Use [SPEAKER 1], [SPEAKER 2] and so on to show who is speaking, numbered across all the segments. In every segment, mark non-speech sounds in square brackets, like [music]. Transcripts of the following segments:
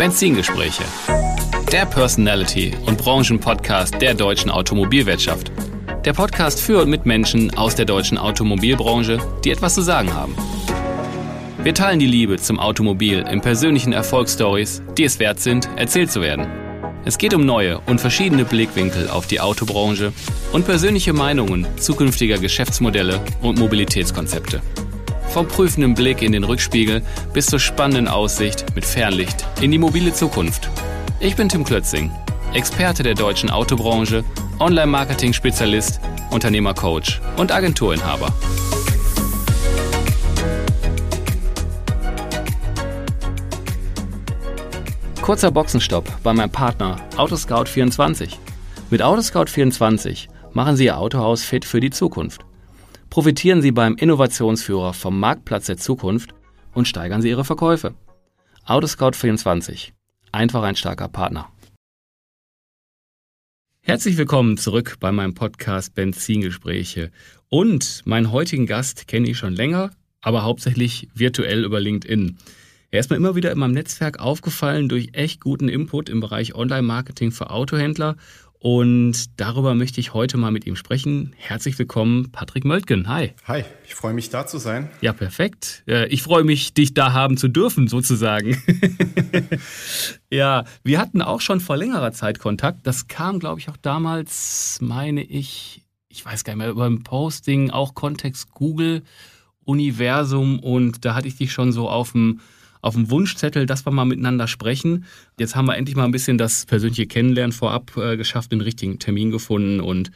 [SPEAKER 1] Benzingespräche. Der Personality- und Branchenpodcast der deutschen Automobilwirtschaft. Der Podcast für und mit Menschen aus der deutschen Automobilbranche, die etwas zu sagen haben. Wir teilen die Liebe zum Automobil in persönlichen Erfolgsstories, die es wert sind, erzählt zu werden. Es geht um neue und verschiedene Blickwinkel auf die Autobranche und persönliche Meinungen zukünftiger Geschäftsmodelle und Mobilitätskonzepte. Vom prüfenden Blick in den Rückspiegel bis zur spannenden Aussicht mit Fernlicht in die mobile Zukunft. Ich bin Tim Klötzing, Experte der deutschen Autobranche, Online-Marketing-Spezialist, Unternehmercoach und Agenturinhaber. Kurzer Boxenstopp bei meinem Partner Autoscout24. Mit Autoscout24 machen Sie Ihr Autohaus fit für die Zukunft. Profitieren Sie beim Innovationsführer vom Marktplatz der Zukunft und steigern Sie Ihre Verkäufe. Autoscout24. Einfach ein starker Partner. Herzlich willkommen zurück bei meinem Podcast Benzingespräche. Und meinen heutigen Gast kenne ich schon länger, aber hauptsächlich virtuell über LinkedIn. Er ist mir immer wieder in meinem Netzwerk aufgefallen durch echt guten Input im Bereich Online-Marketing für Autohändler und darüber möchte ich heute mal mit ihm sprechen. Herzlich willkommen, Patrick Möltgen. Hi.
[SPEAKER 2] Hi, ich freue mich da zu sein.
[SPEAKER 1] Ja, perfekt. Äh, ich freue mich, dich da haben zu dürfen, sozusagen. [laughs] ja, wir hatten auch schon vor längerer Zeit Kontakt. Das kam, glaube ich, auch damals, meine ich, ich weiß gar nicht mehr, über ein Posting, auch Kontext Google, Universum. Und da hatte ich dich schon so auf dem auf dem Wunschzettel, dass wir mal miteinander sprechen. Jetzt haben wir endlich mal ein bisschen das persönliche Kennenlernen vorab äh, geschafft, den richtigen Termin gefunden und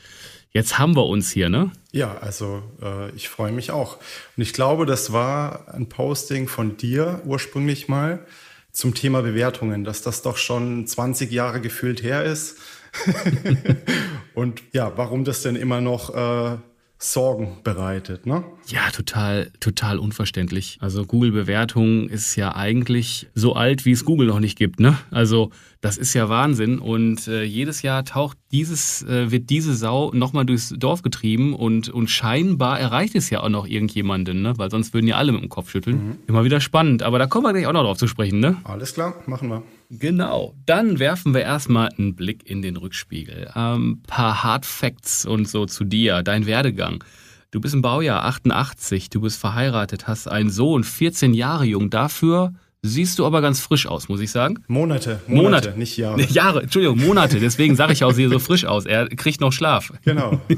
[SPEAKER 1] jetzt haben wir uns hier, ne?
[SPEAKER 2] Ja, also äh, ich freue mich auch. Und ich glaube, das war ein Posting von dir ursprünglich mal zum Thema Bewertungen, dass das doch schon 20 Jahre gefühlt her ist. [laughs] und ja, warum das denn immer noch äh, Sorgen bereitet, ne?
[SPEAKER 1] Ja, total, total unverständlich. Also Google-Bewertung ist ja eigentlich so alt, wie es Google noch nicht gibt, ne? Also das ist ja Wahnsinn. Und äh, jedes Jahr taucht dieses, äh, wird diese Sau nochmal durchs Dorf getrieben und, und scheinbar erreicht es ja auch noch irgendjemanden, ne? Weil sonst würden ja alle mit dem Kopf schütteln. Mhm. Immer wieder spannend. Aber da kommen wir gleich auch noch drauf zu sprechen, ne?
[SPEAKER 2] Alles klar, machen wir.
[SPEAKER 1] Genau. Dann werfen wir erstmal einen Blick in den Rückspiegel. Ein ähm, paar Hard Facts und so zu dir, dein Werdegang. Du bist im Baujahr 88, du bist verheiratet, hast einen Sohn, 14 Jahre jung. Dafür siehst du aber ganz frisch aus, muss ich sagen.
[SPEAKER 2] Monate, Monate, Monate. nicht Jahre. [laughs]
[SPEAKER 1] Jahre, Entschuldigung, Monate. Deswegen sage ich auch, sehe so frisch aus. Er kriegt noch Schlaf.
[SPEAKER 2] Genau. [laughs]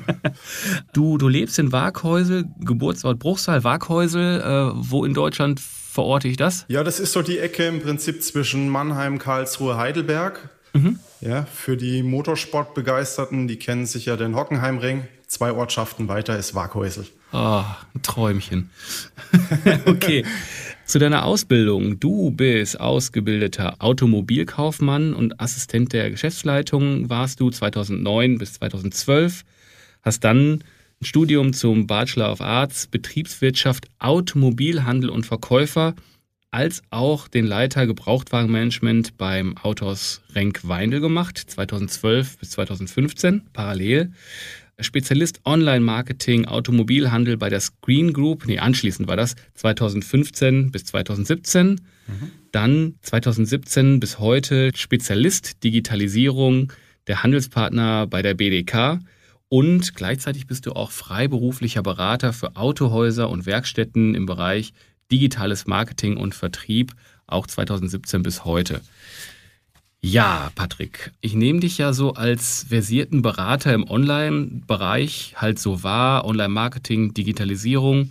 [SPEAKER 1] Du, du lebst in Waghäusel, Geburtsort Bruchsal, Waghäusel. Äh, wo in Deutschland verorte ich das?
[SPEAKER 2] Ja, das ist so die Ecke im Prinzip zwischen Mannheim, Karlsruhe, Heidelberg. Mhm. Ja, für die Motorsportbegeisterten, die kennen sich ja den Hockenheimring. Zwei Ortschaften weiter ist Waghäusel.
[SPEAKER 1] Ah, oh, ein Träumchen. [laughs] okay. Zu deiner Ausbildung. Du bist ausgebildeter Automobilkaufmann und Assistent der Geschäftsleitung warst du 2009 bis 2012. Hast dann Studium zum Bachelor of Arts, Betriebswirtschaft, Automobilhandel und Verkäufer, als auch den Leiter Gebrauchtwagenmanagement beim Autos Renk Weindel gemacht, 2012 bis 2015 parallel. Spezialist Online-Marketing, Automobilhandel bei der Screen Group, nee, anschließend war das 2015 bis 2017. Mhm. Dann 2017 bis heute Spezialist Digitalisierung der Handelspartner bei der BDK und gleichzeitig bist du auch freiberuflicher Berater für Autohäuser und Werkstätten im Bereich digitales Marketing und Vertrieb, auch 2017 bis heute. Ja, Patrick, ich nehme dich ja so als versierten Berater im Online-Bereich halt so wahr, Online-Marketing, Digitalisierung.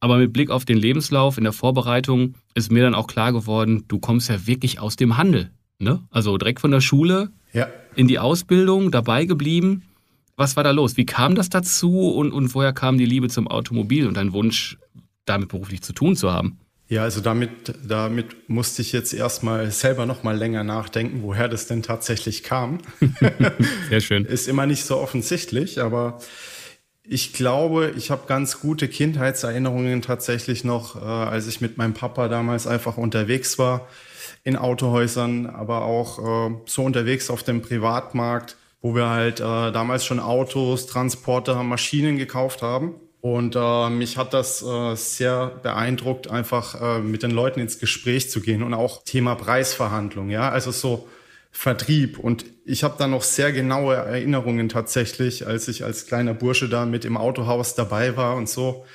[SPEAKER 1] Aber mit Blick auf den Lebenslauf in der Vorbereitung ist mir dann auch klar geworden, du kommst ja wirklich aus dem Handel. Ne? Also direkt von der Schule ja. in die Ausbildung, dabei geblieben. Was war da los? Wie kam das dazu und, und woher kam die Liebe zum Automobil und dein Wunsch, damit beruflich zu tun zu haben?
[SPEAKER 2] Ja, also damit, damit musste ich jetzt erstmal selber noch mal länger nachdenken, woher das denn tatsächlich kam. [laughs]
[SPEAKER 1] Sehr schön.
[SPEAKER 2] Ist immer nicht so offensichtlich, aber ich glaube, ich habe ganz gute Kindheitserinnerungen tatsächlich noch, äh, als ich mit meinem Papa damals einfach unterwegs war in Autohäusern, aber auch äh, so unterwegs auf dem Privatmarkt wo wir halt äh, damals schon Autos, Transporter, Maschinen gekauft haben. Und äh, mich hat das äh, sehr beeindruckt, einfach äh, mit den Leuten ins Gespräch zu gehen und auch Thema Preisverhandlung, ja, also so Vertrieb. Und ich habe da noch sehr genaue Erinnerungen tatsächlich, als ich als kleiner Bursche da mit im Autohaus dabei war und so.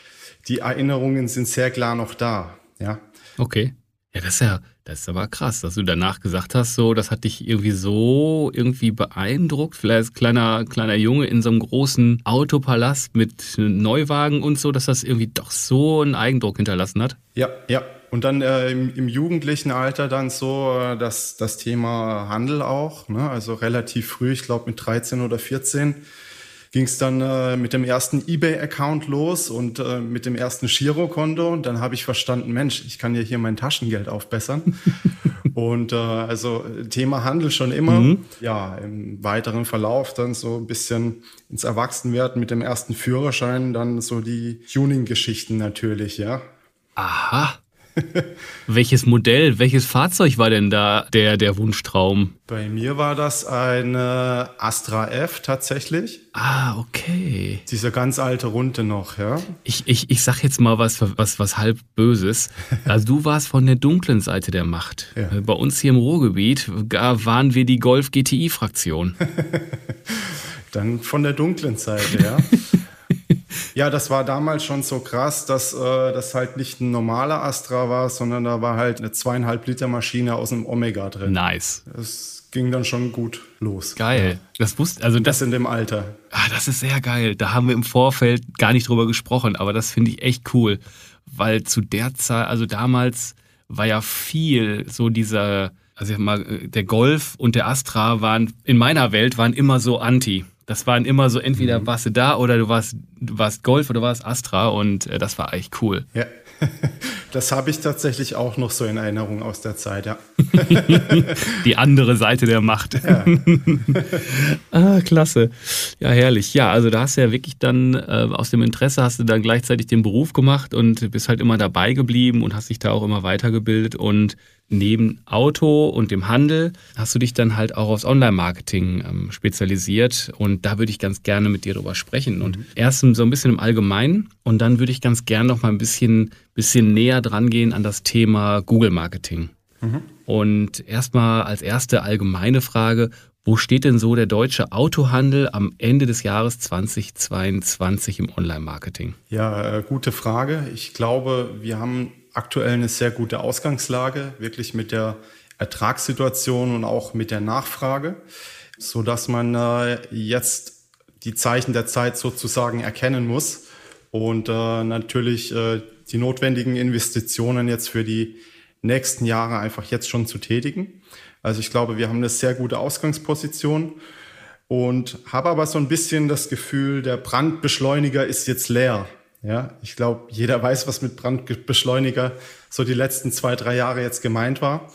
[SPEAKER 2] Die Erinnerungen sind sehr klar noch da, ja.
[SPEAKER 1] Okay. Ja, das ist ja, das ist aber krass, dass du danach gesagt hast, so, das hat dich irgendwie so irgendwie beeindruckt. Vielleicht als kleiner, kleiner Junge in so einem großen Autopalast mit Neuwagen und so, dass das irgendwie doch so einen Eigendruck hinterlassen hat.
[SPEAKER 2] Ja, ja. Und dann äh, im, im, jugendlichen Alter dann so äh, das, das Thema Handel auch, ne? also relativ früh, ich glaube mit 13 oder 14 ging es dann äh, mit dem ersten eBay-Account los und äh, mit dem ersten Girokonto. Und dann habe ich verstanden, Mensch, ich kann ja hier mein Taschengeld aufbessern. [laughs] und äh, also Thema Handel schon immer. Mhm. Ja, im weiteren Verlauf dann so ein bisschen ins Erwachsenwerden mit dem ersten Führerschein, dann so die Tuning-Geschichten natürlich, ja.
[SPEAKER 1] Aha. [laughs] welches Modell, welches Fahrzeug war denn da der, der Wunschtraum?
[SPEAKER 2] Bei mir war das eine Astra F tatsächlich.
[SPEAKER 1] Ah, okay.
[SPEAKER 2] Diese ganz alte Runde noch, ja.
[SPEAKER 1] Ich, ich, ich sag jetzt mal was, was, was halb Böses. [laughs] Also du warst von der dunklen Seite der Macht. Ja. Bei uns hier im Ruhrgebiet waren wir die Golf GTI-Fraktion. [laughs]
[SPEAKER 2] Dann von der dunklen Seite, ja. Ja, das war damals schon so krass, dass äh, das halt nicht ein normaler Astra war, sondern da war halt eine zweieinhalb Liter Maschine aus dem Omega drin.
[SPEAKER 1] Nice.
[SPEAKER 2] Das ging dann schon gut los.
[SPEAKER 1] Geil. Das wusste, also das,
[SPEAKER 2] das in dem Alter.
[SPEAKER 1] Ah, das ist sehr geil. Da haben wir im Vorfeld gar nicht drüber gesprochen, aber das finde ich echt cool, weil zu der Zeit, also damals war ja viel so dieser, also mal, der Golf und der Astra waren in meiner Welt waren immer so anti. Das waren immer so, entweder mhm. warst du da oder du warst, du warst Golf oder du warst Astra und äh, das war echt cool.
[SPEAKER 2] Ja. [laughs] Das habe ich tatsächlich auch noch so in Erinnerung aus der Zeit, ja. [laughs]
[SPEAKER 1] Die andere Seite der Macht. Ja. [laughs] ah, klasse. Ja, herrlich. Ja, also da hast du ja wirklich dann äh, aus dem Interesse hast du dann gleichzeitig den Beruf gemacht und bist halt immer dabei geblieben und hast dich da auch immer weitergebildet und neben Auto und dem Handel hast du dich dann halt auch aufs Online-Marketing ähm, spezialisiert und da würde ich ganz gerne mit dir drüber sprechen und mhm. erst so ein bisschen im Allgemeinen und dann würde ich ganz gerne noch mal ein bisschen, bisschen näher dran gehen an das Thema Google-Marketing. Mhm. Und erstmal als erste allgemeine Frage, wo steht denn so der deutsche Autohandel am Ende des Jahres 2022 im Online-Marketing?
[SPEAKER 2] Ja, äh, gute Frage. Ich glaube, wir haben aktuell eine sehr gute Ausgangslage, wirklich mit der Ertragssituation und auch mit der Nachfrage, so dass man äh, jetzt die Zeichen der Zeit sozusagen erkennen muss und äh, natürlich äh, die notwendigen Investitionen jetzt für die nächsten Jahre einfach jetzt schon zu tätigen. Also ich glaube, wir haben eine sehr gute Ausgangsposition und habe aber so ein bisschen das Gefühl, der Brandbeschleuniger ist jetzt leer. Ja, ich glaube, jeder weiß, was mit Brandbeschleuniger so die letzten zwei, drei Jahre jetzt gemeint war.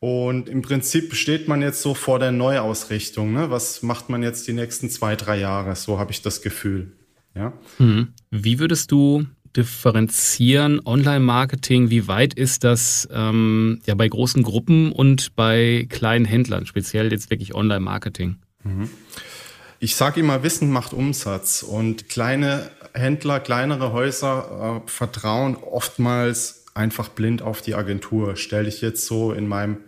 [SPEAKER 2] Und im Prinzip steht man jetzt so vor der Neuausrichtung. Ne? Was macht man jetzt die nächsten zwei, drei Jahre? So habe ich das Gefühl. Ja.
[SPEAKER 1] Hm. Wie würdest du differenzieren Online-Marketing? Wie weit ist das ähm, ja bei großen Gruppen und bei kleinen Händlern, speziell jetzt wirklich Online-Marketing? Mhm.
[SPEAKER 2] Ich sage immer, Wissen macht Umsatz und kleine Händler, kleinere Häuser äh, vertrauen oftmals einfach blind auf die Agentur. Stelle ich jetzt so in meinem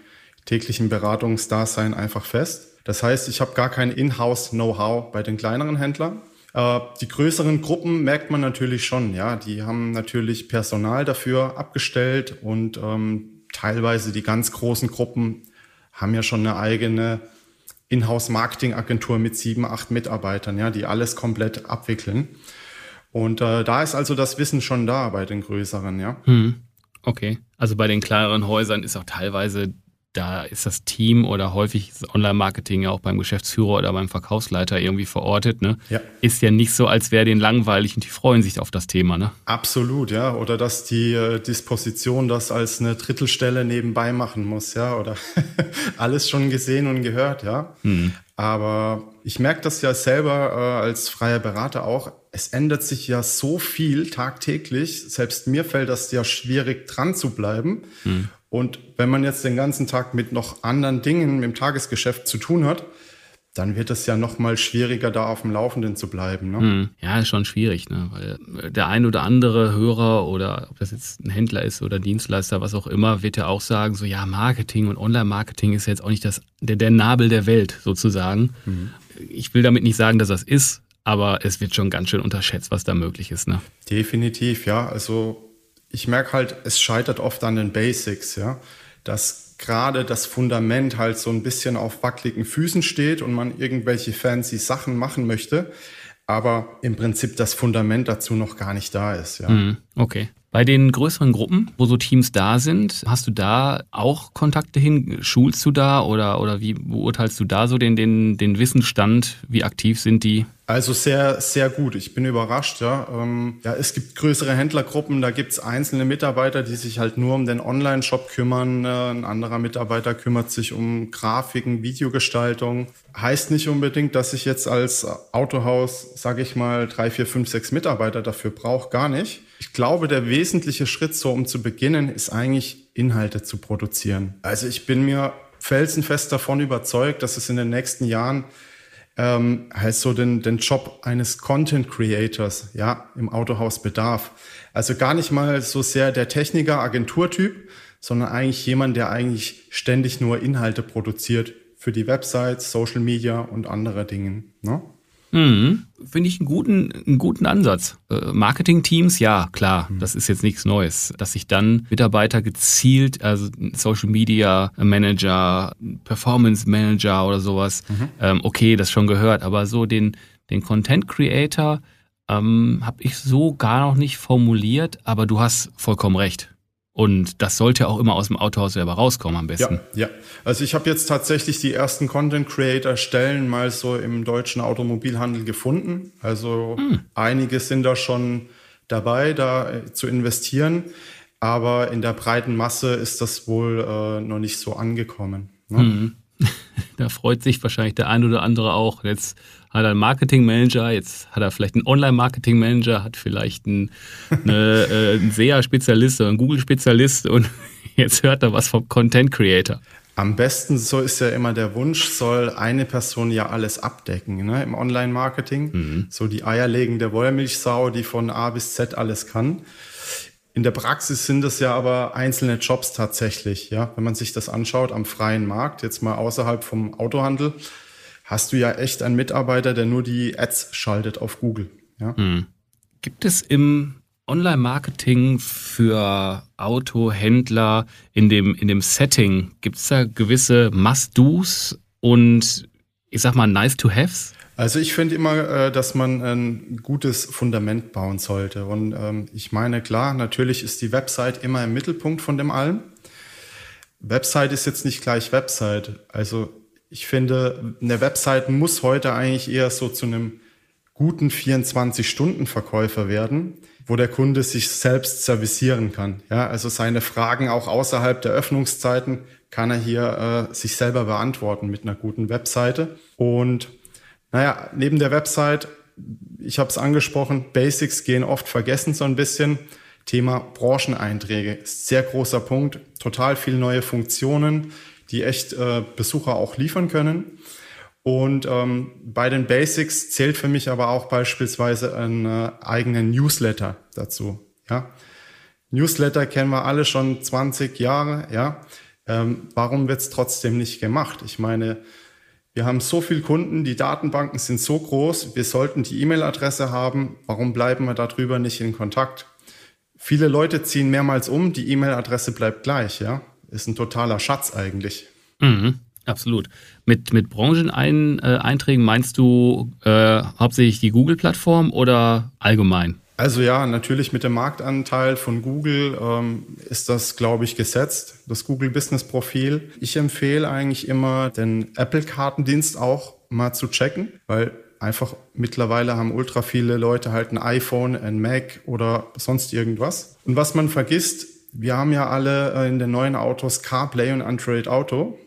[SPEAKER 2] täglichen Beratungsdasein einfach fest. Das heißt, ich habe gar kein Inhouse-Know-how bei den kleineren Händlern. Äh, die größeren Gruppen merkt man natürlich schon, ja, die haben natürlich Personal dafür abgestellt und ähm, teilweise die ganz großen Gruppen haben ja schon eine eigene Inhouse-Marketing-Agentur mit sieben, acht Mitarbeitern, ja, die alles komplett abwickeln. Und äh, da ist also das Wissen schon da bei den größeren, ja. Hm.
[SPEAKER 1] Okay. Also bei den kleineren Häusern ist auch teilweise, da ist das Team oder häufig Online-Marketing ja auch beim Geschäftsführer oder beim Verkaufsleiter irgendwie verortet, ne? Ja. Ist ja nicht so, als wäre denen langweilig und die freuen sich auf das Thema, ne?
[SPEAKER 2] Absolut, ja. Oder dass die äh, Disposition das als eine Drittelstelle nebenbei machen muss, ja. Oder [laughs] alles schon gesehen und gehört, ja. Hm. Aber ich merke das ja selber äh, als freier Berater auch es ändert sich ja so viel tagtäglich. Selbst mir fällt das ja schwierig, dran zu bleiben. Hm. Und wenn man jetzt den ganzen Tag mit noch anderen Dingen im Tagesgeschäft zu tun hat, dann wird es ja noch mal schwieriger, da auf dem Laufenden zu bleiben. Ne?
[SPEAKER 1] Hm. Ja, ist schon schwierig, ne? weil der ein oder andere Hörer oder ob das jetzt ein Händler ist oder Dienstleister, was auch immer, wird ja auch sagen, so ja, Marketing und Online-Marketing ist jetzt auch nicht das, der, der Nabel der Welt sozusagen. Mhm. Ich will damit nicht sagen, dass das ist, aber es wird schon ganz schön unterschätzt, was da möglich ist. Ne?
[SPEAKER 2] Definitiv, ja. Also ich merke halt, es scheitert oft an den Basics, ja. Dass gerade das Fundament halt so ein bisschen auf wackeligen Füßen steht und man irgendwelche fancy Sachen machen möchte, aber im Prinzip das Fundament dazu noch gar nicht da ist. Ja.
[SPEAKER 1] Mhm, okay. Bei den größeren Gruppen, wo so Teams da sind, hast du da auch Kontakte hin? Schulst du da oder, oder wie beurteilst du da so den, den, den Wissensstand? Wie aktiv sind die?
[SPEAKER 2] Also sehr, sehr gut. Ich bin überrascht. Ja, ähm, ja es gibt größere Händlergruppen, da gibt es einzelne Mitarbeiter, die sich halt nur um den Online-Shop kümmern. Äh, ein anderer Mitarbeiter kümmert sich um Grafiken, Videogestaltung. Heißt nicht unbedingt, dass ich jetzt als Autohaus, sage ich mal, drei, vier, fünf, sechs Mitarbeiter dafür brauche. Gar nicht. Ich glaube, der wesentliche Schritt, so um zu beginnen, ist eigentlich Inhalte zu produzieren. Also ich bin mir felsenfest davon überzeugt, dass es in den nächsten Jahren ähm, heißt so den, den Job eines Content Creators, ja, im Autohaus bedarf. Also gar nicht mal so sehr der Techniker, Agenturtyp, sondern eigentlich jemand, der eigentlich ständig nur Inhalte produziert für die Website, Social Media und andere Dinge. Ne?
[SPEAKER 1] Mhm. Finde ich einen guten, einen guten Ansatz. Äh, Marketing-Teams, ja, klar, mhm. das ist jetzt nichts Neues. Dass sich dann Mitarbeiter gezielt, also Social Media Manager, Performance Manager oder sowas, mhm. ähm, okay, das schon gehört, aber so den, den Content Creator ähm, habe ich so gar noch nicht formuliert, aber du hast vollkommen recht. Und das sollte auch immer aus dem Autohaus selber rauskommen am besten.
[SPEAKER 2] Ja, ja. Also ich habe jetzt tatsächlich die ersten Content Creator Stellen mal so im deutschen Automobilhandel gefunden. Also hm. einige sind da schon dabei, da äh, zu investieren. Aber in der breiten Masse ist das wohl äh, noch nicht so angekommen. Ne?
[SPEAKER 1] Hm. [laughs] Da freut sich wahrscheinlich der ein oder andere auch. Jetzt hat er einen Marketingmanager, jetzt hat er vielleicht einen Online-Marketing-Manager, hat vielleicht einen, [laughs] eine, äh, einen SEA-Spezialist oder einen Google-Spezialist und [laughs] jetzt hört er was vom Content-Creator.
[SPEAKER 2] Am besten, so ist ja immer der Wunsch, soll eine Person ja alles abdecken ne, im Online-Marketing. Mhm. So die eierlegende Wollmilchsau, die von A bis Z alles kann. In der Praxis sind es ja aber einzelne Jobs tatsächlich, ja. Wenn man sich das anschaut am freien Markt, jetzt mal außerhalb vom Autohandel, hast du ja echt einen Mitarbeiter, der nur die Ads schaltet auf Google. Ja? Hm.
[SPEAKER 1] Gibt es im Online-Marketing für Autohändler in dem, in dem Setting, gibt es da gewisse Must-Dos und ich sag mal Nice-to-Haves?
[SPEAKER 2] Also ich finde immer, äh, dass man ein gutes Fundament bauen sollte. Und ähm, ich meine, klar, natürlich ist die Website immer im Mittelpunkt von dem allem. Website ist jetzt nicht gleich Website. Also ich finde, eine Website muss heute eigentlich eher so zu einem guten 24-Stunden-Verkäufer werden, wo der Kunde sich selbst servicieren kann. Ja, also seine Fragen auch außerhalb der Öffnungszeiten kann er hier äh, sich selber beantworten mit einer guten Webseite. Und naja, neben der Website, ich habe es angesprochen, Basics gehen oft vergessen so ein bisschen. Thema Brancheneinträge ist sehr großer Punkt, total viele neue Funktionen die echt äh, Besucher auch liefern können. Und ähm, bei den Basics zählt für mich aber auch beispielsweise ein äh, eigenen Newsletter dazu. Ja? Newsletter kennen wir alle schon 20 Jahre. Ja? Ähm, warum wird es trotzdem nicht gemacht? Ich meine, wir haben so viele Kunden, die Datenbanken sind so groß, wir sollten die E-Mail-Adresse haben. Warum bleiben wir darüber nicht in Kontakt? Viele Leute ziehen mehrmals um, die E-Mail-Adresse bleibt gleich. Ja? ist ein totaler Schatz eigentlich.
[SPEAKER 1] Mhm, absolut. Mit, mit Brancheneinträgen meinst du äh, hauptsächlich die Google-Plattform oder allgemein?
[SPEAKER 2] Also ja, natürlich mit dem Marktanteil von Google ähm, ist das, glaube ich, gesetzt, das Google Business Profil. Ich empfehle eigentlich immer, den Apple-Kartendienst auch mal zu checken, weil einfach mittlerweile haben ultra viele Leute halt ein iPhone, ein Mac oder sonst irgendwas. Und was man vergisst, wir haben ja alle äh, in den neuen Autos CarPlay und Android Auto.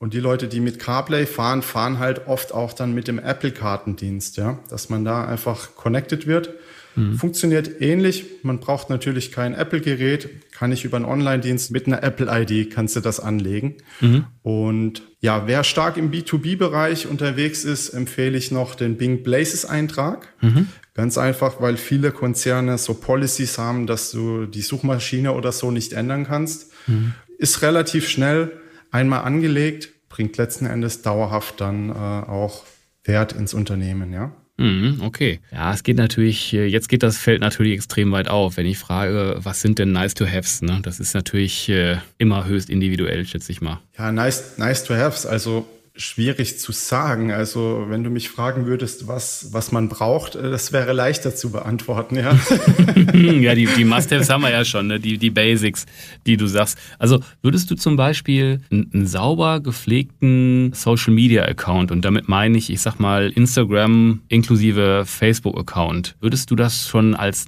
[SPEAKER 2] Und die Leute, die mit CarPlay fahren, fahren halt oft auch dann mit dem Apple-Kartendienst, ja, dass man da einfach connected wird. Mhm. Funktioniert ähnlich. Man braucht natürlich kein Apple-Gerät. Kann ich über einen Online-Dienst mit einer Apple-ID kannst du das anlegen. Mhm. Und ja, wer stark im B2B-Bereich unterwegs ist, empfehle ich noch den Bing Blazes-Eintrag. Mhm. Ganz einfach, weil viele Konzerne so Policies haben, dass du die Suchmaschine oder so nicht ändern kannst. Mhm. Ist relativ schnell einmal angelegt, bringt letzten Endes dauerhaft dann äh, auch Wert ins Unternehmen, ja.
[SPEAKER 1] Mhm, okay. Ja, es geht natürlich, äh, jetzt geht das Feld natürlich extrem weit auf. Wenn ich frage, was sind denn nice to haves, ne? Das ist natürlich äh, immer höchst individuell, schätze ich mal.
[SPEAKER 2] Ja, nice, nice to haves. Also schwierig zu sagen. Also wenn du mich fragen würdest, was, was man braucht, äh, das wäre leichter zu beantworten, ja. [laughs]
[SPEAKER 1] ja, die, die Must-Haves haben wir ja schon, ne? die, die Basics, die du sagst. Also würdest du zum Beispiel einen, sauber gepflegten Social-Media-Account, und damit meine ich, ich sag mal Instagram inklusive Facebook-Account, würdest du das schon als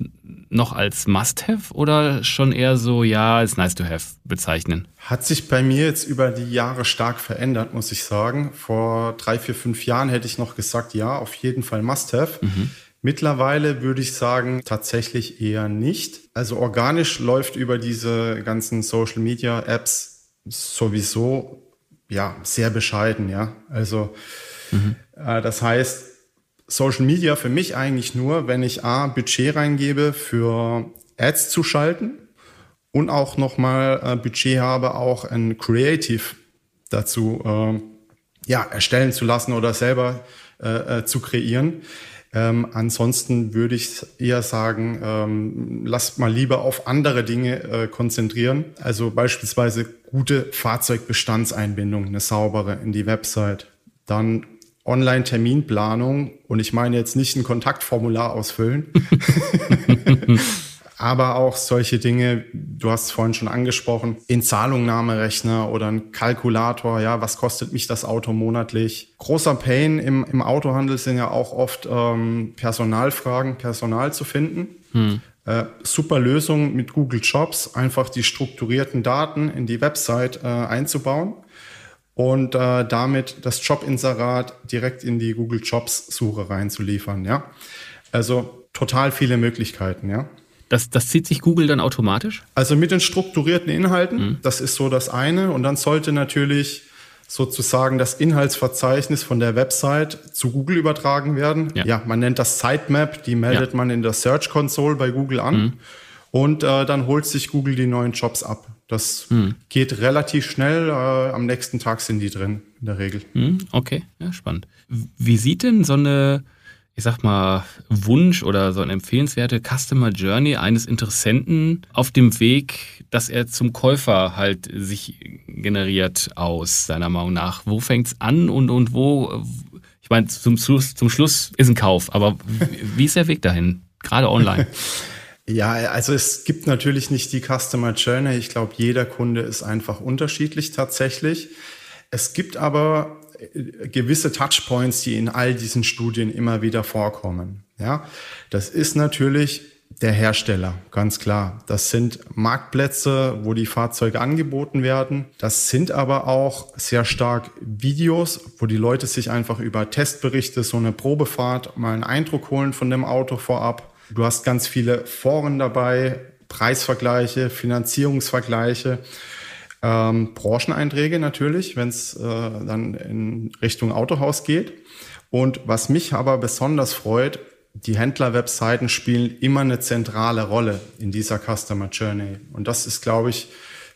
[SPEAKER 1] noch als Must-Have oder schon eher so, ja, als Nice-to-Have bezeichnen?
[SPEAKER 2] Hat sich bei mir jetzt über die Jahre stark verändert, muss ich sagen. Vor drei, vier, fünf Jahren hätte ich noch gesagt, ja, auf jeden Fall Must-Have. Mhm. Mittlerweile würde ich sagen, tatsächlich eher nicht. Also organisch läuft über diese ganzen Social Media Apps sowieso ja sehr bescheiden, ja. Also mhm. äh, das heißt, Social Media für mich eigentlich nur, wenn ich A, Budget reingebe für Ads zu schalten und auch nochmal äh, Budget habe, auch ein Creative dazu äh, ja, erstellen zu lassen oder selber äh, äh, zu kreieren. Ähm, ansonsten würde ich eher sagen, ähm, lasst mal lieber auf andere Dinge äh, konzentrieren. Also beispielsweise gute Fahrzeugbestandseinbindung, eine saubere in die Website. Dann Online-Terminplanung und ich meine jetzt nicht ein Kontaktformular ausfüllen, [laughs] aber auch solche Dinge, du hast es vorhin schon angesprochen, in Zahlungnahmerechner oder ein Kalkulator, ja, was kostet mich das Auto monatlich? Großer Pain im, im Autohandel sind ja auch oft ähm, Personalfragen, Personal zu finden. Hm. Äh, super Lösung mit Google Jobs, einfach die strukturierten Daten in die Website äh, einzubauen und äh, damit das Jobinserat direkt in die Google Jobs Suche reinzuliefern, ja. Also total viele Möglichkeiten, ja.
[SPEAKER 1] Das, das zieht sich Google dann automatisch?
[SPEAKER 2] Also mit den strukturierten Inhalten, mhm. das ist so das eine. Und dann sollte natürlich sozusagen das Inhaltsverzeichnis von der Website zu Google übertragen werden. Ja, ja man nennt das Sitemap, die meldet ja. man in der Search Console bei Google an. Mhm. Und äh, dann holt sich Google die neuen Jobs ab. Das hm. geht relativ schnell. Äh, am nächsten Tag sind die drin, in der Regel.
[SPEAKER 1] Hm, okay, ja, spannend. Wie sieht denn so eine, ich sag mal, Wunsch oder so eine empfehlenswerte Customer Journey eines Interessenten auf dem Weg, dass er zum Käufer halt sich generiert aus, seiner Meinung nach? Wo fängt's an und, und wo, ich meine, zum Schluss, zum Schluss ist ein Kauf, aber wie ist der Weg dahin? Gerade online. [laughs]
[SPEAKER 2] Ja, also es gibt natürlich nicht die Customer Journey. Ich glaube, jeder Kunde ist einfach unterschiedlich tatsächlich. Es gibt aber äh, gewisse Touchpoints, die in all diesen Studien immer wieder vorkommen. Ja, das ist natürlich der Hersteller, ganz klar. Das sind Marktplätze, wo die Fahrzeuge angeboten werden. Das sind aber auch sehr stark Videos, wo die Leute sich einfach über Testberichte, so eine Probefahrt, mal einen Eindruck holen von dem Auto vorab. Du hast ganz viele Foren dabei, Preisvergleiche, Finanzierungsvergleiche, ähm, Brancheneinträge natürlich, wenn es äh, dann in Richtung Autohaus geht. Und was mich aber besonders freut, die Händler-Webseiten spielen immer eine zentrale Rolle in dieser Customer Journey. Und das ist, glaube ich,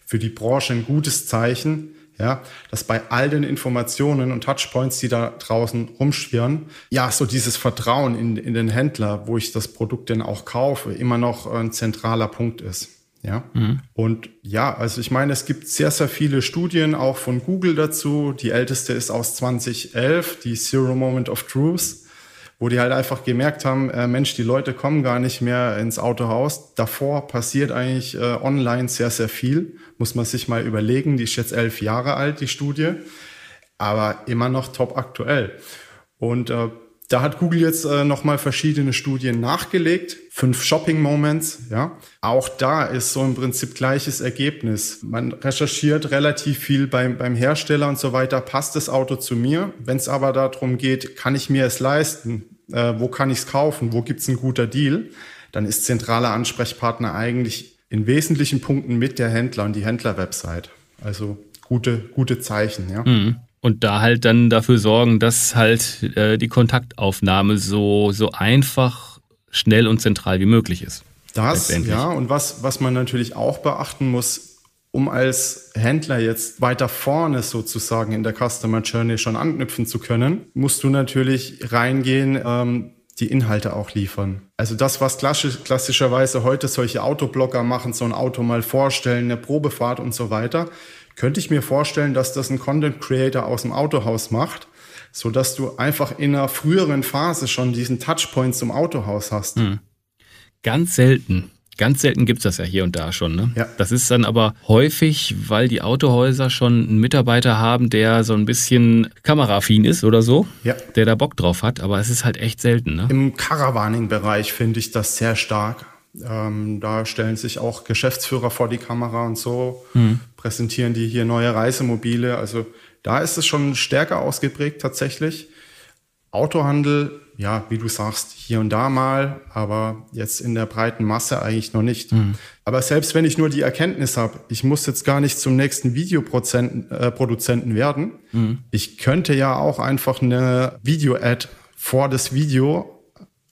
[SPEAKER 2] für die Branche ein gutes Zeichen, ja, dass bei all den Informationen und Touchpoints, die da draußen rumschwirren, ja, so dieses Vertrauen in, in den Händler, wo ich das Produkt denn auch kaufe, immer noch ein zentraler Punkt ist. Ja. Mhm. Und ja, also ich meine, es gibt sehr, sehr viele Studien auch von Google dazu. Die älteste ist aus 2011, die Zero Moment of Truth wo die halt einfach gemerkt haben, äh, Mensch, die Leute kommen gar nicht mehr ins Autohaus. Davor passiert eigentlich äh, online sehr, sehr viel. Muss man sich mal überlegen. Die ist jetzt elf Jahre alt, die Studie, aber immer noch top aktuell. Und äh, da hat Google jetzt äh, nochmal verschiedene Studien nachgelegt. Fünf Shopping Moments, ja. Auch da ist so im Prinzip gleiches Ergebnis. Man recherchiert relativ viel beim, beim Hersteller und so weiter. Passt das Auto zu mir? Wenn es aber darum geht, kann ich mir es leisten? Äh, wo kann ich es kaufen? Wo gibt es einen guter Deal? dann ist zentraler Ansprechpartner eigentlich in wesentlichen Punkten mit der Händler und die Händlerwebsite. Also gute, gute Zeichen, ja. Mhm.
[SPEAKER 1] Und da halt dann dafür sorgen, dass halt äh, die Kontaktaufnahme so, so einfach, schnell und zentral wie möglich ist.
[SPEAKER 2] Das, ja, und was, was man natürlich auch beachten muss, um als Händler jetzt weiter vorne sozusagen in der Customer Journey schon anknüpfen zu können, musst du natürlich reingehen, ähm, die Inhalte auch liefern. Also das, was klassisch, klassischerweise heute solche Autoblogger machen, so ein Auto mal vorstellen, eine Probefahrt und so weiter, könnte ich mir vorstellen, dass das ein Content Creator aus dem Autohaus macht, so dass du einfach in einer früheren Phase schon diesen Touchpoint zum Autohaus hast. Hm.
[SPEAKER 1] Ganz selten. Ganz selten gibt's das ja hier und da schon. Ne? Ja. Das ist dann aber häufig, weil die Autohäuser schon einen Mitarbeiter haben, der so ein bisschen kamerafin ist oder so, ja. der da Bock drauf hat. Aber es ist halt echt selten. Ne?
[SPEAKER 2] Im Caravaning-Bereich finde ich das sehr stark. Ähm, da stellen sich auch Geschäftsführer vor die Kamera und so, mhm. präsentieren die hier neue Reisemobile. Also da ist es schon stärker ausgeprägt tatsächlich. Autohandel, ja, wie du sagst, hier und da mal, aber jetzt in der breiten Masse eigentlich noch nicht. Mhm. Aber selbst wenn ich nur die Erkenntnis habe, ich muss jetzt gar nicht zum nächsten Videoproduzenten äh, werden, mhm. ich könnte ja auch einfach eine Video-Ad vor das Video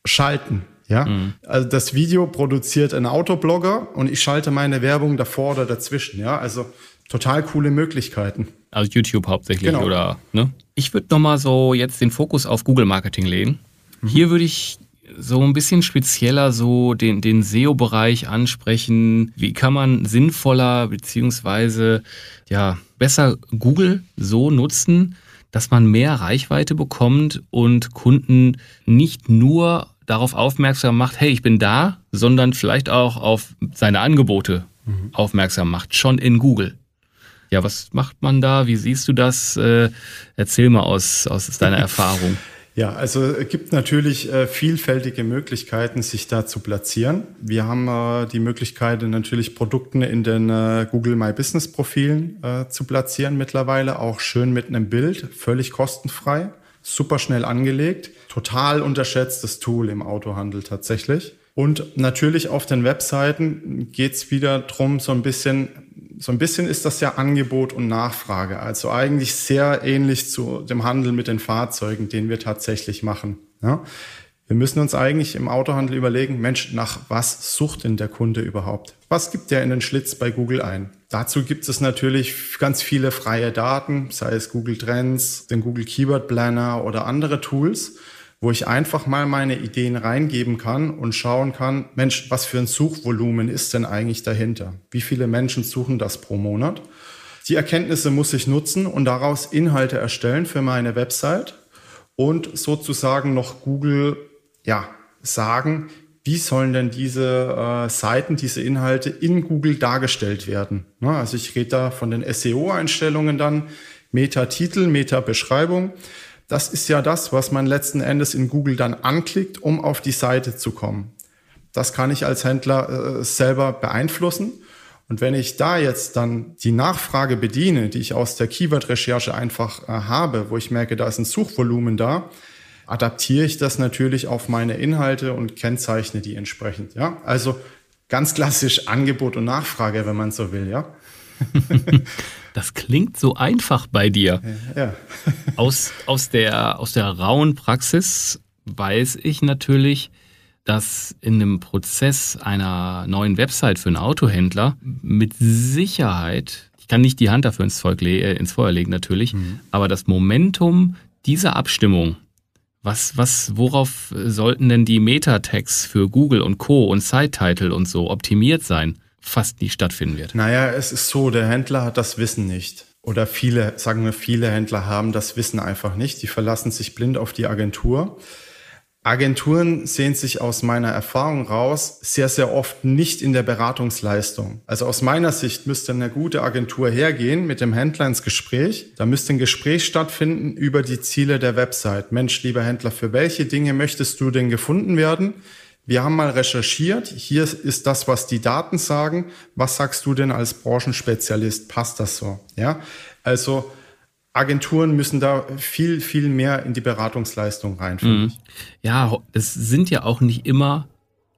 [SPEAKER 2] schalten. Ja, mhm. also das Video produziert ein Autoblogger und ich schalte meine Werbung davor oder dazwischen. Ja, also total coole Möglichkeiten.
[SPEAKER 1] Also YouTube hauptsächlich genau. oder ne? Ich würde nochmal so jetzt den Fokus auf Google Marketing legen. Mhm. Hier würde ich so ein bisschen spezieller so den, den SEO-Bereich ansprechen. Wie kann man sinnvoller beziehungsweise ja besser Google so nutzen, dass man mehr Reichweite bekommt und Kunden nicht nur darauf aufmerksam macht, hey, ich bin da, sondern vielleicht auch auf seine Angebote mhm. aufmerksam macht, schon in Google. Ja, was macht man da? Wie siehst du das? Äh, erzähl mal aus, aus deiner [laughs] Erfahrung.
[SPEAKER 2] Ja, also es gibt natürlich äh, vielfältige Möglichkeiten, sich da zu platzieren. Wir haben äh, die Möglichkeit, natürlich Produkte in den äh, Google My Business Profilen äh, zu platzieren mittlerweile, auch schön mit einem Bild, völlig kostenfrei, super schnell angelegt, total unterschätztes Tool im Autohandel tatsächlich. Und natürlich auf den Webseiten geht's wieder drum, so ein bisschen so ein bisschen ist das ja Angebot und Nachfrage. Also eigentlich sehr ähnlich zu dem Handel mit den Fahrzeugen, den wir tatsächlich machen. Ja? Wir müssen uns eigentlich im Autohandel überlegen, Mensch, nach was sucht denn der Kunde überhaupt? Was gibt der in den Schlitz bei Google ein? Dazu gibt es natürlich ganz viele freie Daten, sei es Google Trends, den Google Keyword Planner oder andere Tools wo ich einfach mal meine Ideen reingeben kann und schauen kann, Mensch, was für ein Suchvolumen ist denn eigentlich dahinter? Wie viele Menschen suchen das pro Monat? Die Erkenntnisse muss ich nutzen und daraus Inhalte erstellen für meine Website und sozusagen noch Google, ja, sagen, wie sollen denn diese äh, Seiten, diese Inhalte in Google dargestellt werden? Na, also ich rede da von den SEO-Einstellungen dann, Meta-Titel, Meta-Beschreibung. Das ist ja das, was man letzten Endes in Google dann anklickt, um auf die Seite zu kommen. Das kann ich als Händler äh, selber beeinflussen. Und wenn ich da jetzt dann die Nachfrage bediene, die ich aus der Keyword-Recherche einfach äh, habe, wo ich merke, da ist ein Suchvolumen da, adaptiere ich das natürlich auf meine Inhalte und kennzeichne die entsprechend. Ja, also ganz klassisch Angebot und Nachfrage, wenn man so will. Ja. [laughs] [laughs]
[SPEAKER 1] Das klingt so einfach bei dir. Ja. [laughs] aus, aus, der, aus der rauen Praxis weiß ich natürlich, dass in einem Prozess einer neuen Website für einen Autohändler mit Sicherheit, ich kann nicht die Hand dafür ins, Zeug äh, ins Feuer legen natürlich, mhm. aber das Momentum dieser Abstimmung, was, was, worauf sollten denn die Meta-Tags für Google und Co. und Site-Title und so optimiert sein? Fast nie stattfinden wird.
[SPEAKER 2] Naja, es ist so, der Händler hat das Wissen nicht. Oder viele, sagen wir, viele Händler haben das Wissen einfach nicht. Die verlassen sich blind auf die Agentur. Agenturen sehen sich aus meiner Erfahrung raus sehr, sehr oft nicht in der Beratungsleistung. Also aus meiner Sicht müsste eine gute Agentur hergehen mit dem Händler ins Gespräch. Da müsste ein Gespräch stattfinden über die Ziele der Website. Mensch, lieber Händler, für welche Dinge möchtest du denn gefunden werden? Wir haben mal recherchiert. Hier ist das, was die Daten sagen. Was sagst du denn als Branchenspezialist? Passt das so? Ja, also Agenturen müssen da viel, viel mehr in die Beratungsleistung rein.
[SPEAKER 1] Mhm. Ja, es sind ja auch nicht immer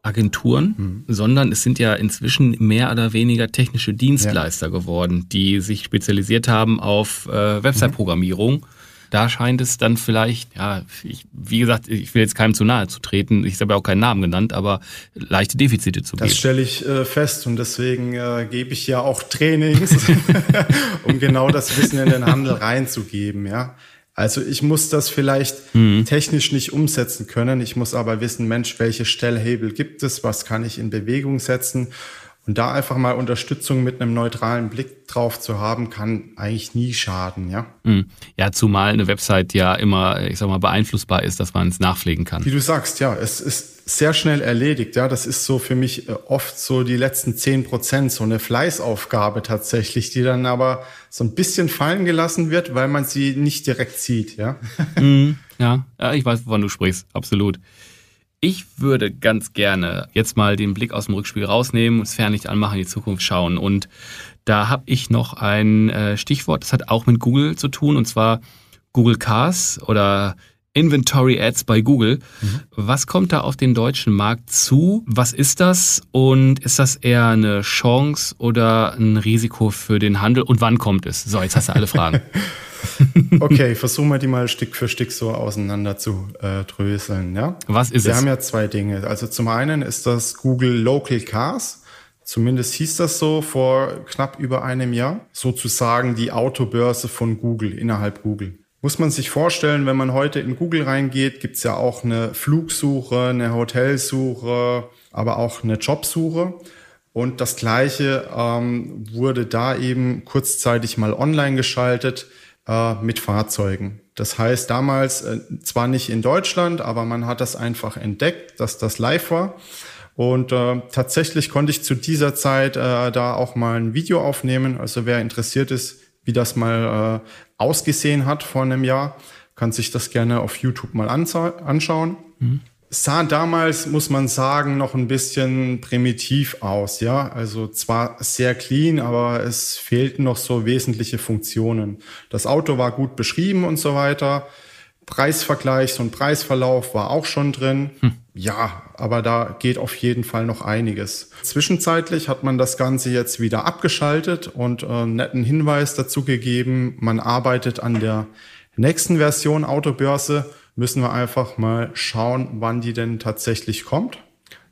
[SPEAKER 1] Agenturen, mhm. sondern es sind ja inzwischen mehr oder weniger technische Dienstleister ja. geworden, die sich spezialisiert haben auf äh, Website-Programmierung. Mhm. Da scheint es dann vielleicht, ja, ich, wie gesagt, ich will jetzt keinem zu nahe zu treten, ich habe ja auch keinen Namen genannt, aber leichte Defizite zu
[SPEAKER 2] geben. Das stelle ich äh, fest und deswegen äh, gebe ich ja auch Trainings, [laughs] um genau das Wissen in den Handel reinzugeben, ja. Also ich muss das vielleicht mhm. technisch nicht umsetzen können. Ich muss aber wissen, Mensch, welche Stellhebel gibt es? Was kann ich in Bewegung setzen? Und da einfach mal Unterstützung mit einem neutralen Blick drauf zu haben, kann eigentlich nie schaden, ja.
[SPEAKER 1] Mhm. Ja, zumal eine Website ja immer, ich sag mal, beeinflussbar ist, dass man es nachpflegen kann.
[SPEAKER 2] Wie du sagst, ja, es ist sehr schnell erledigt, ja. Das ist so für mich äh, oft so die letzten zehn Prozent, so eine Fleißaufgabe tatsächlich, die dann aber so ein bisschen fallen gelassen wird, weil man sie nicht direkt sieht, ja.
[SPEAKER 1] Mhm. [laughs] Ja, ja ich weiß, wovon du sprichst, absolut. Ich würde ganz gerne jetzt mal den Blick aus dem Rückspiel rausnehmen, das Fernlicht anmachen, in die Zukunft schauen. Und da habe ich noch ein äh, Stichwort, das hat auch mit Google zu tun, und zwar Google Cars oder Inventory Ads bei Google. Mhm. Was kommt da auf den deutschen Markt zu? Was ist das? Und ist das eher eine Chance oder ein Risiko für den Handel? Und wann kommt es? So, jetzt hast du alle Fragen. [laughs] [laughs]
[SPEAKER 2] okay, versuchen wir die mal Stück für Stück so auseinander zu äh, dröseln. Ja?
[SPEAKER 1] Was ist
[SPEAKER 2] wir
[SPEAKER 1] es?
[SPEAKER 2] Wir haben ja zwei Dinge. Also zum einen ist das Google Local Cars. Zumindest hieß das so vor knapp über einem Jahr. Sozusagen die Autobörse von Google innerhalb Google. Muss man sich vorstellen, wenn man heute in Google reingeht, gibt's ja auch eine Flugsuche, eine Hotelsuche, aber auch eine Jobsuche. Und das Gleiche ähm, wurde da eben kurzzeitig mal online geschaltet äh, mit Fahrzeugen. Das heißt, damals äh, zwar nicht in Deutschland, aber man hat das einfach entdeckt, dass das live war. Und äh, tatsächlich konnte ich zu dieser Zeit äh, da auch mal ein Video aufnehmen. Also wer interessiert ist, wie das mal äh, ausgesehen hat vor einem Jahr, kann sich das gerne auf YouTube mal anschauen. Mhm sah damals, muss man sagen, noch ein bisschen primitiv aus, ja. Also zwar sehr clean, aber es fehlten noch so wesentliche Funktionen. Das Auto war gut beschrieben und so weiter. Preisvergleich, ein Preisverlauf war auch schon drin. Hm. Ja, aber da geht auf jeden Fall noch einiges. Zwischenzeitlich hat man das Ganze jetzt wieder abgeschaltet und äh, einen netten Hinweis dazu gegeben. Man arbeitet an der nächsten Version Autobörse müssen wir einfach mal schauen, wann die denn tatsächlich kommt.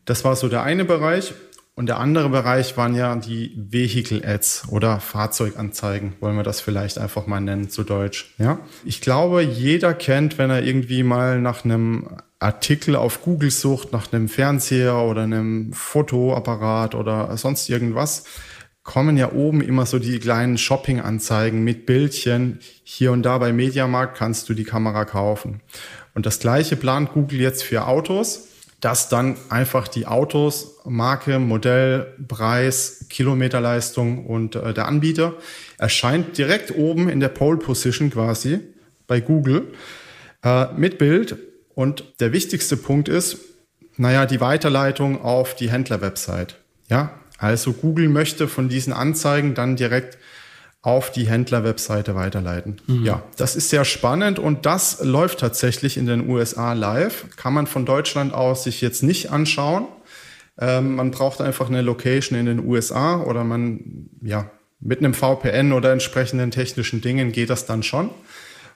[SPEAKER 2] Das war so der eine Bereich. Und der andere Bereich waren ja die Vehicle Ads oder Fahrzeuganzeigen, wollen wir das vielleicht einfach mal nennen zu Deutsch. Ja, ich glaube, jeder kennt, wenn er irgendwie mal nach einem Artikel auf Google sucht, nach einem Fernseher oder einem Fotoapparat oder sonst irgendwas, kommen ja oben immer so die kleinen Shopping-Anzeigen mit Bildchen. Hier und da bei Mediamarkt kannst du die Kamera kaufen. Und das gleiche plant Google jetzt für Autos, dass dann einfach die Autos, Marke, Modell, Preis, Kilometerleistung und äh, der Anbieter erscheint direkt oben in der Pole Position quasi bei Google äh, mit Bild. Und der wichtigste Punkt ist, naja, die Weiterleitung auf die Händler-Website. Ja, also Google möchte von diesen Anzeigen dann direkt auf die Händler-Webseite weiterleiten. Mhm. Ja, das ist sehr spannend und das läuft tatsächlich in den USA live. Kann man von Deutschland aus sich jetzt nicht anschauen. Ähm, man braucht einfach eine Location in den USA oder man, ja, mit einem VPN oder entsprechenden technischen Dingen geht das dann schon.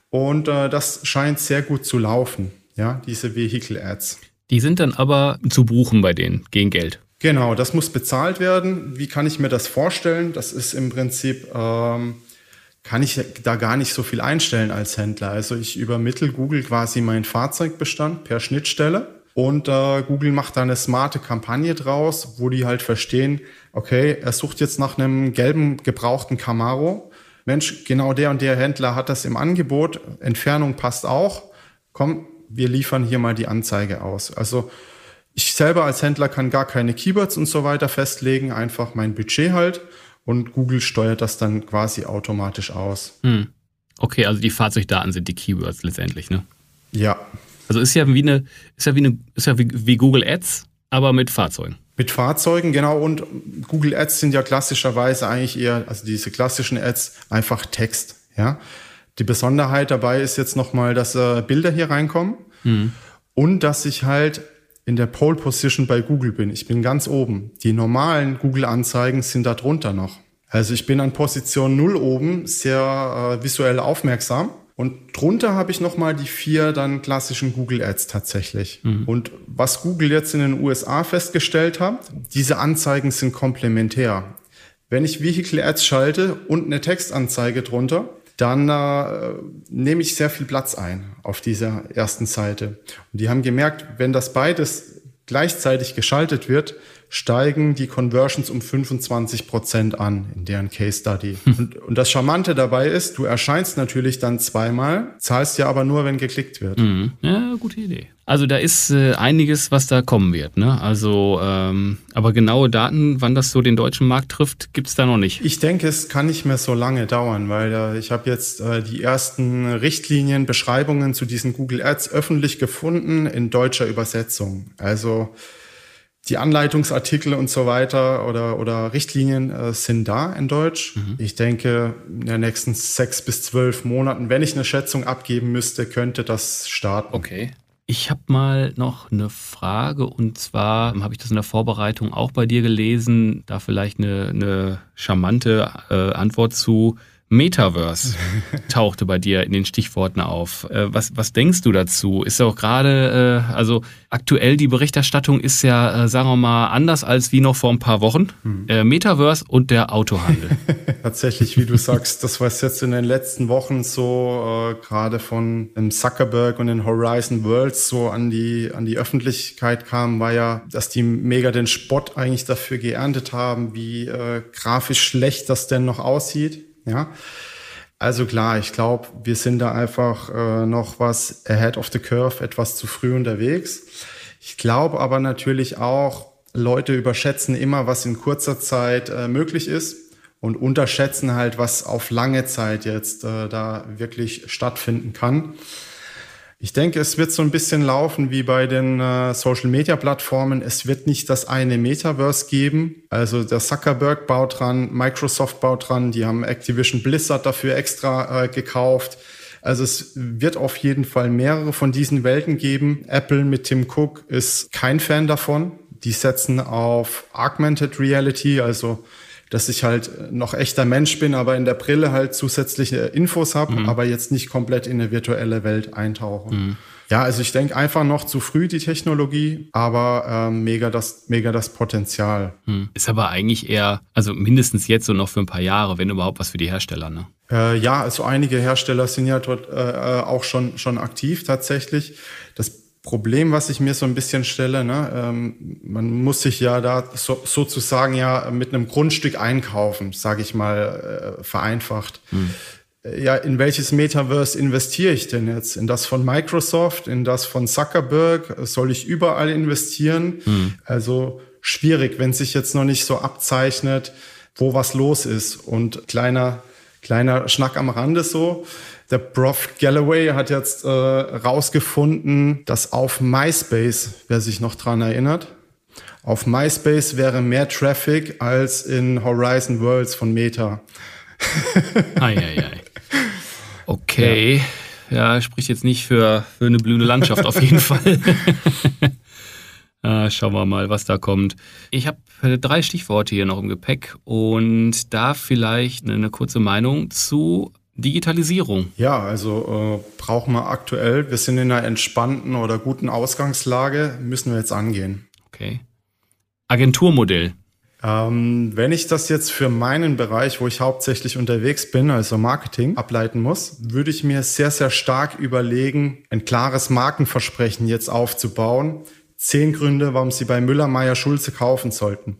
[SPEAKER 2] Und äh, das scheint sehr gut zu laufen, ja, diese Vehicle Ads.
[SPEAKER 1] Die sind dann aber zu buchen bei denen gegen Geld.
[SPEAKER 2] Genau, das muss bezahlt werden. Wie kann ich mir das vorstellen? Das ist im Prinzip, ähm, kann ich da gar nicht so viel einstellen als Händler. Also ich übermittel Google quasi meinen Fahrzeugbestand per Schnittstelle und äh, Google macht da eine smarte Kampagne draus, wo die halt verstehen, okay, er sucht jetzt nach einem gelben gebrauchten Camaro. Mensch, genau der und der Händler hat das im Angebot. Entfernung passt auch. Komm, wir liefern hier mal die Anzeige aus. Also ich selber als Händler kann gar keine Keywords und so weiter festlegen, einfach mein Budget halt und Google steuert das dann quasi automatisch aus. Hm.
[SPEAKER 1] Okay, also die Fahrzeugdaten sind die Keywords letztendlich, ne?
[SPEAKER 2] Ja.
[SPEAKER 1] Also ist ja wie eine, ist ja wie eine, ist ja wie, wie Google Ads, aber mit Fahrzeugen.
[SPEAKER 2] Mit Fahrzeugen, genau. Und Google Ads sind ja klassischerweise eigentlich eher, also diese klassischen Ads, einfach Text, ja. Die Besonderheit dabei ist jetzt nochmal, dass äh, Bilder hier reinkommen mhm. und dass ich halt in der Pole Position bei Google bin. Ich bin ganz oben. Die normalen Google-Anzeigen sind da drunter noch. Also ich bin an Position 0 oben, sehr äh, visuell aufmerksam. Und drunter habe ich nochmal die vier dann klassischen Google Ads tatsächlich. Mhm. Und was Google jetzt in den USA festgestellt hat, diese Anzeigen sind komplementär. Wenn ich Vehicle Ads schalte und eine Textanzeige drunter, dann äh, nehme ich sehr viel Platz ein auf dieser ersten Seite. Und die haben gemerkt, wenn das beides gleichzeitig geschaltet wird, steigen die Conversions um 25 Prozent an in deren Case Study. Hm. Und, und, das Charmante dabei ist, du erscheinst natürlich dann zweimal, zahlst ja aber nur, wenn geklickt wird.
[SPEAKER 1] Mhm. Ja, gute Idee. Also da ist äh, einiges, was da kommen wird. Ne? Also, ähm, aber genaue Daten, wann das so den deutschen Markt trifft, gibt's da noch nicht.
[SPEAKER 2] Ich denke, es kann nicht mehr so lange dauern, weil äh, ich habe jetzt äh, die ersten Richtlinien, Beschreibungen zu diesen Google Ads öffentlich gefunden in deutscher Übersetzung. Also die Anleitungsartikel und so weiter oder, oder Richtlinien äh, sind da in Deutsch. Mhm. Ich denke, in den nächsten sechs bis zwölf Monaten, wenn ich eine Schätzung abgeben müsste, könnte das starten.
[SPEAKER 1] Okay. Ich habe mal noch eine Frage und zwar habe ich das in der Vorbereitung auch bei dir gelesen, da vielleicht eine, eine charmante äh, Antwort zu. Metaverse [laughs] tauchte bei dir in den Stichworten auf. Äh, was, was denkst du dazu? Ist ja auch gerade, äh, also aktuell die Berichterstattung ist ja, äh, sagen wir mal, anders als wie noch vor ein paar Wochen. Hm. Metaverse und der Autohandel. [laughs]
[SPEAKER 2] Tatsächlich, wie du sagst, das, was jetzt in den letzten Wochen so äh, gerade von dem Zuckerberg und den Horizon Worlds so an die, an die Öffentlichkeit kam, war ja, dass die mega den Spott eigentlich dafür geerntet haben, wie äh, grafisch schlecht das denn noch aussieht. Ja. Also klar, ich glaube, wir sind da einfach äh, noch was ahead of the curve, etwas zu früh unterwegs. Ich glaube aber natürlich auch, Leute überschätzen immer, was in kurzer Zeit äh, möglich ist und unterschätzen halt, was auf lange Zeit jetzt äh, da wirklich stattfinden kann. Ich denke, es wird so ein bisschen laufen wie bei den äh, Social-Media-Plattformen. Es wird nicht das eine Metaverse geben. Also der Zuckerberg baut dran, Microsoft baut dran, die haben Activision Blizzard dafür extra äh, gekauft. Also es wird auf jeden Fall mehrere von diesen Welten geben. Apple mit Tim Cook ist kein Fan davon. Die setzen auf Augmented Reality, also dass ich halt noch echter Mensch bin, aber in der Brille halt zusätzliche Infos habe, mhm. aber jetzt nicht komplett in eine virtuelle Welt eintauche. Mhm. Ja, also ich denke einfach noch zu früh die Technologie, aber ähm, mega, das, mega das Potenzial.
[SPEAKER 1] Mhm. Ist aber eigentlich eher, also mindestens jetzt so noch für ein paar Jahre, wenn überhaupt was für die Hersteller, ne?
[SPEAKER 2] Äh, ja, also einige Hersteller sind ja dort äh, äh auch schon, schon aktiv tatsächlich. Problem, was ich mir so ein bisschen stelle, ne, ähm, man muss sich ja da so, sozusagen ja mit einem Grundstück einkaufen, sage ich mal äh, vereinfacht. Hm. Ja, in welches Metaverse investiere ich denn jetzt? In das von Microsoft, in das von Zuckerberg? Soll ich überall investieren? Hm. Also schwierig, wenn sich jetzt noch nicht so abzeichnet, wo was los ist. Und kleiner, kleiner Schnack am Rande so der Prof Galloway hat jetzt äh, rausgefunden, dass auf MySpace, wer sich noch dran erinnert, auf MySpace wäre mehr Traffic als in Horizon Worlds von Meta. [laughs]
[SPEAKER 1] Eieiei. Okay. Ja. ja, spricht jetzt nicht für, für eine blühende Landschaft auf jeden Fall. [laughs] ah, schauen wir mal, was da kommt. Ich habe äh, drei Stichworte hier noch im Gepäck und da vielleicht eine kurze Meinung zu Digitalisierung?
[SPEAKER 2] Ja, also äh, brauchen wir aktuell. Wir sind in einer entspannten oder guten Ausgangslage, müssen wir jetzt angehen.
[SPEAKER 1] Okay. Agenturmodell.
[SPEAKER 2] Ähm, wenn ich das jetzt für meinen Bereich, wo ich hauptsächlich unterwegs bin, also Marketing, ableiten muss, würde ich mir sehr, sehr stark überlegen, ein klares Markenversprechen jetzt aufzubauen. Zehn Gründe, warum Sie bei Müller, Meyer, Schulze kaufen sollten.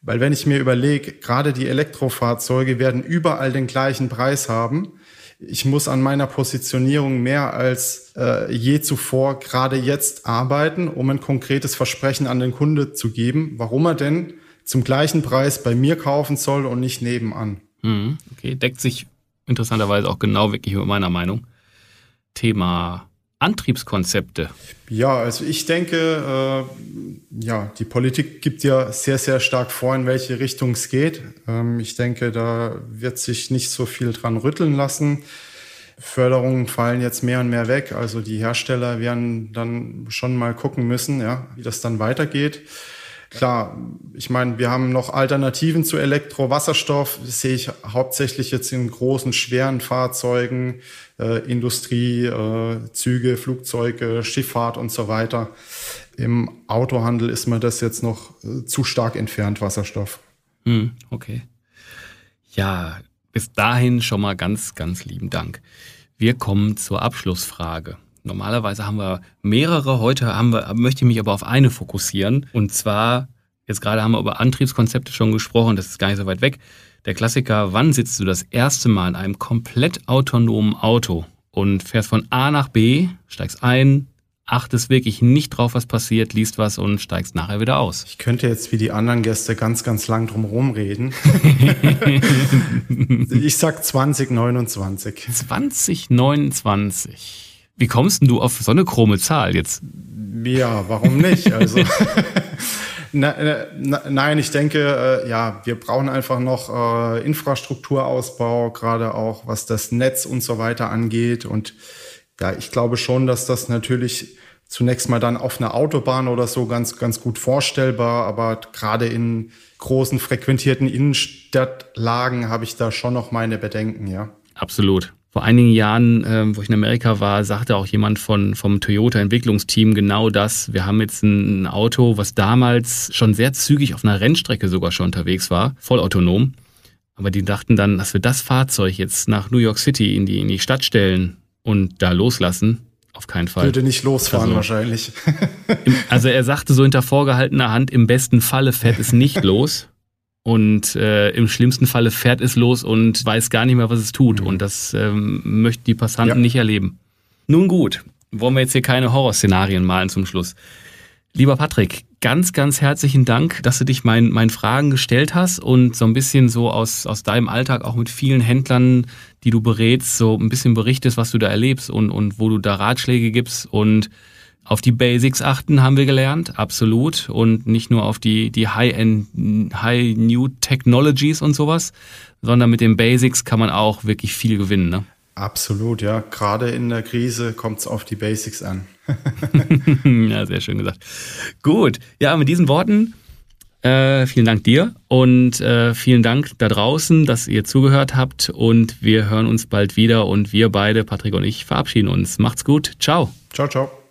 [SPEAKER 2] Weil wenn ich mir überlege, gerade die Elektrofahrzeuge werden überall den gleichen Preis haben. Ich muss an meiner Positionierung mehr als äh, je zuvor gerade jetzt arbeiten, um ein konkretes Versprechen an den Kunde zu geben, warum er denn zum gleichen Preis bei mir kaufen soll und nicht nebenan.
[SPEAKER 1] Mhm, okay, deckt sich interessanterweise auch genau wirklich mit meiner Meinung. Thema Antriebskonzepte?
[SPEAKER 2] Ja, also ich denke, äh, ja, die Politik gibt ja sehr, sehr stark vor, in welche Richtung es geht. Ähm, ich denke, da wird sich nicht so viel dran rütteln lassen. Förderungen fallen jetzt mehr und mehr weg. Also die Hersteller werden dann schon mal gucken müssen, ja, wie das dann weitergeht. Klar, ich meine, wir haben noch Alternativen zu Elektrowasserstoff. Das sehe ich hauptsächlich jetzt in großen, schweren Fahrzeugen, äh, Industrie, äh, Züge, Flugzeuge, Schifffahrt und so weiter. Im Autohandel ist mir das jetzt noch äh, zu stark entfernt, Wasserstoff.
[SPEAKER 1] Hm, okay. Ja, bis dahin schon mal ganz, ganz lieben Dank. Wir kommen zur Abschlussfrage. Normalerweise haben wir mehrere. Heute haben wir, möchte ich mich aber auf eine fokussieren. Und zwar, jetzt gerade haben wir über Antriebskonzepte schon gesprochen, das ist gar nicht so weit weg. Der Klassiker, wann sitzt du das erste Mal in einem komplett autonomen Auto und fährst von A nach B, steigst ein, achtest wirklich nicht drauf, was passiert, liest was und steigst nachher wieder aus.
[SPEAKER 2] Ich könnte jetzt wie die anderen Gäste ganz, ganz lang drum reden. [laughs] ich sag 2029.
[SPEAKER 1] 2029. Wie kommst denn du auf so eine chrome Zahl jetzt?
[SPEAKER 2] Ja, warum nicht? Also [laughs] na, na, nein, ich denke, äh, ja, wir brauchen einfach noch äh, Infrastrukturausbau, gerade auch was das Netz und so weiter angeht und ja, ich glaube schon, dass das natürlich zunächst mal dann auf einer Autobahn oder so ganz, ganz gut vorstellbar, aber gerade in großen frequentierten Innenstadtlagen habe ich da schon noch meine Bedenken, ja.
[SPEAKER 1] Absolut. Vor einigen Jahren, äh, wo ich in Amerika war, sagte auch jemand von, vom Toyota-Entwicklungsteam genau das. Wir haben jetzt ein Auto, was damals schon sehr zügig auf einer Rennstrecke sogar schon unterwegs war, vollautonom. Aber die dachten dann, dass wir das Fahrzeug jetzt nach New York City in die, in die Stadt stellen und da loslassen, auf keinen Fall.
[SPEAKER 2] Würde nicht losfahren also, wahrscheinlich.
[SPEAKER 1] also er sagte so hinter vorgehaltener Hand, im besten Falle fährt es nicht [laughs] los. Und äh, im schlimmsten Falle fährt es los und weiß gar nicht mehr, was es tut. Mhm. Und das ähm, möchten die Passanten ja. nicht erleben. Nun gut, wollen wir jetzt hier keine Horrorszenarien malen zum Schluss. Lieber Patrick, ganz, ganz herzlichen Dank, dass du dich meinen, meinen Fragen gestellt hast und so ein bisschen so aus, aus deinem Alltag auch mit vielen Händlern, die du berätst, so ein bisschen berichtest, was du da erlebst und, und wo du da Ratschläge gibst und auf die Basics achten haben wir gelernt, absolut. Und nicht nur auf die, die High-End, High-New Technologies und sowas, sondern mit den Basics kann man auch wirklich viel gewinnen. Ne?
[SPEAKER 2] Absolut, ja. Gerade in der Krise kommt es auf die Basics an. [laughs]
[SPEAKER 1] ja, sehr schön gesagt. Gut, ja, mit diesen Worten äh, vielen Dank dir und äh, vielen Dank da draußen, dass ihr zugehört habt und wir hören uns bald wieder und wir beide, Patrick und ich, verabschieden uns. Macht's gut. Ciao.
[SPEAKER 2] Ciao, ciao.